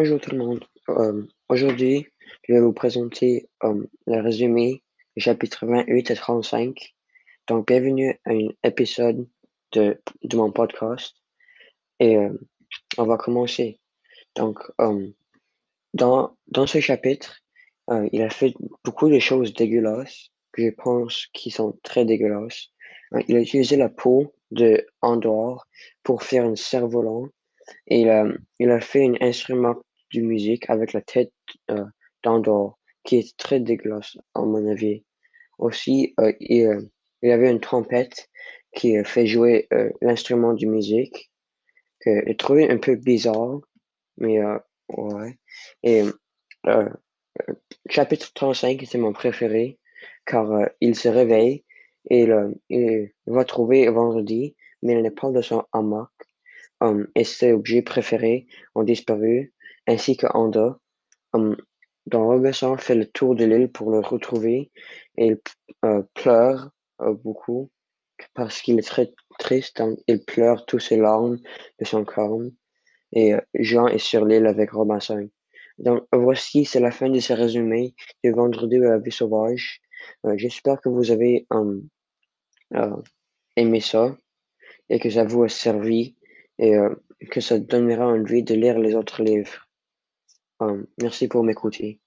Bonjour tout le monde. Euh, aujourd'hui, je vais vous présenter euh, le résumé du chapitre 28 et 35. Donc, bienvenue à un épisode de, de mon podcast. Et euh, on va commencer. Donc, dans, dans ce chapitre, il a fait beaucoup de choses dégueulasses que je pense qui sont très dégueulasses. il a utilisé la peau de Andorre pour faire un cerf-volant il a, il a fait un instrument de musique avec la tête euh, d'Andorre, qui est très dégueulasse, à mon avis. Aussi, euh, il, euh, il, avait une trompette qui fait jouer euh, l'instrument de musique, que j'ai trouvé un peu bizarre, mais ouais. Et chapitre 35 c'est mon préféré, car il se réveille et il va trouver vendredi, mais il n'est pas de son hamac Um, et ses objets préférés ont disparu, ainsi que Anda. Um, Don Robinson fait le tour de l'île pour le retrouver et il euh, pleure euh, beaucoup parce qu'il est très triste. il pleure tous ses larmes de son corps. Et euh, Jean est sur l'île avec Robinson. Donc voici, c'est la fin de ce résumé de Vendredi à la vie sauvage. J'espère que vous avez um, aimé ça et que ça vous a servi et que ça donnera envie de lire les autres livres. Merci pour m'écouter.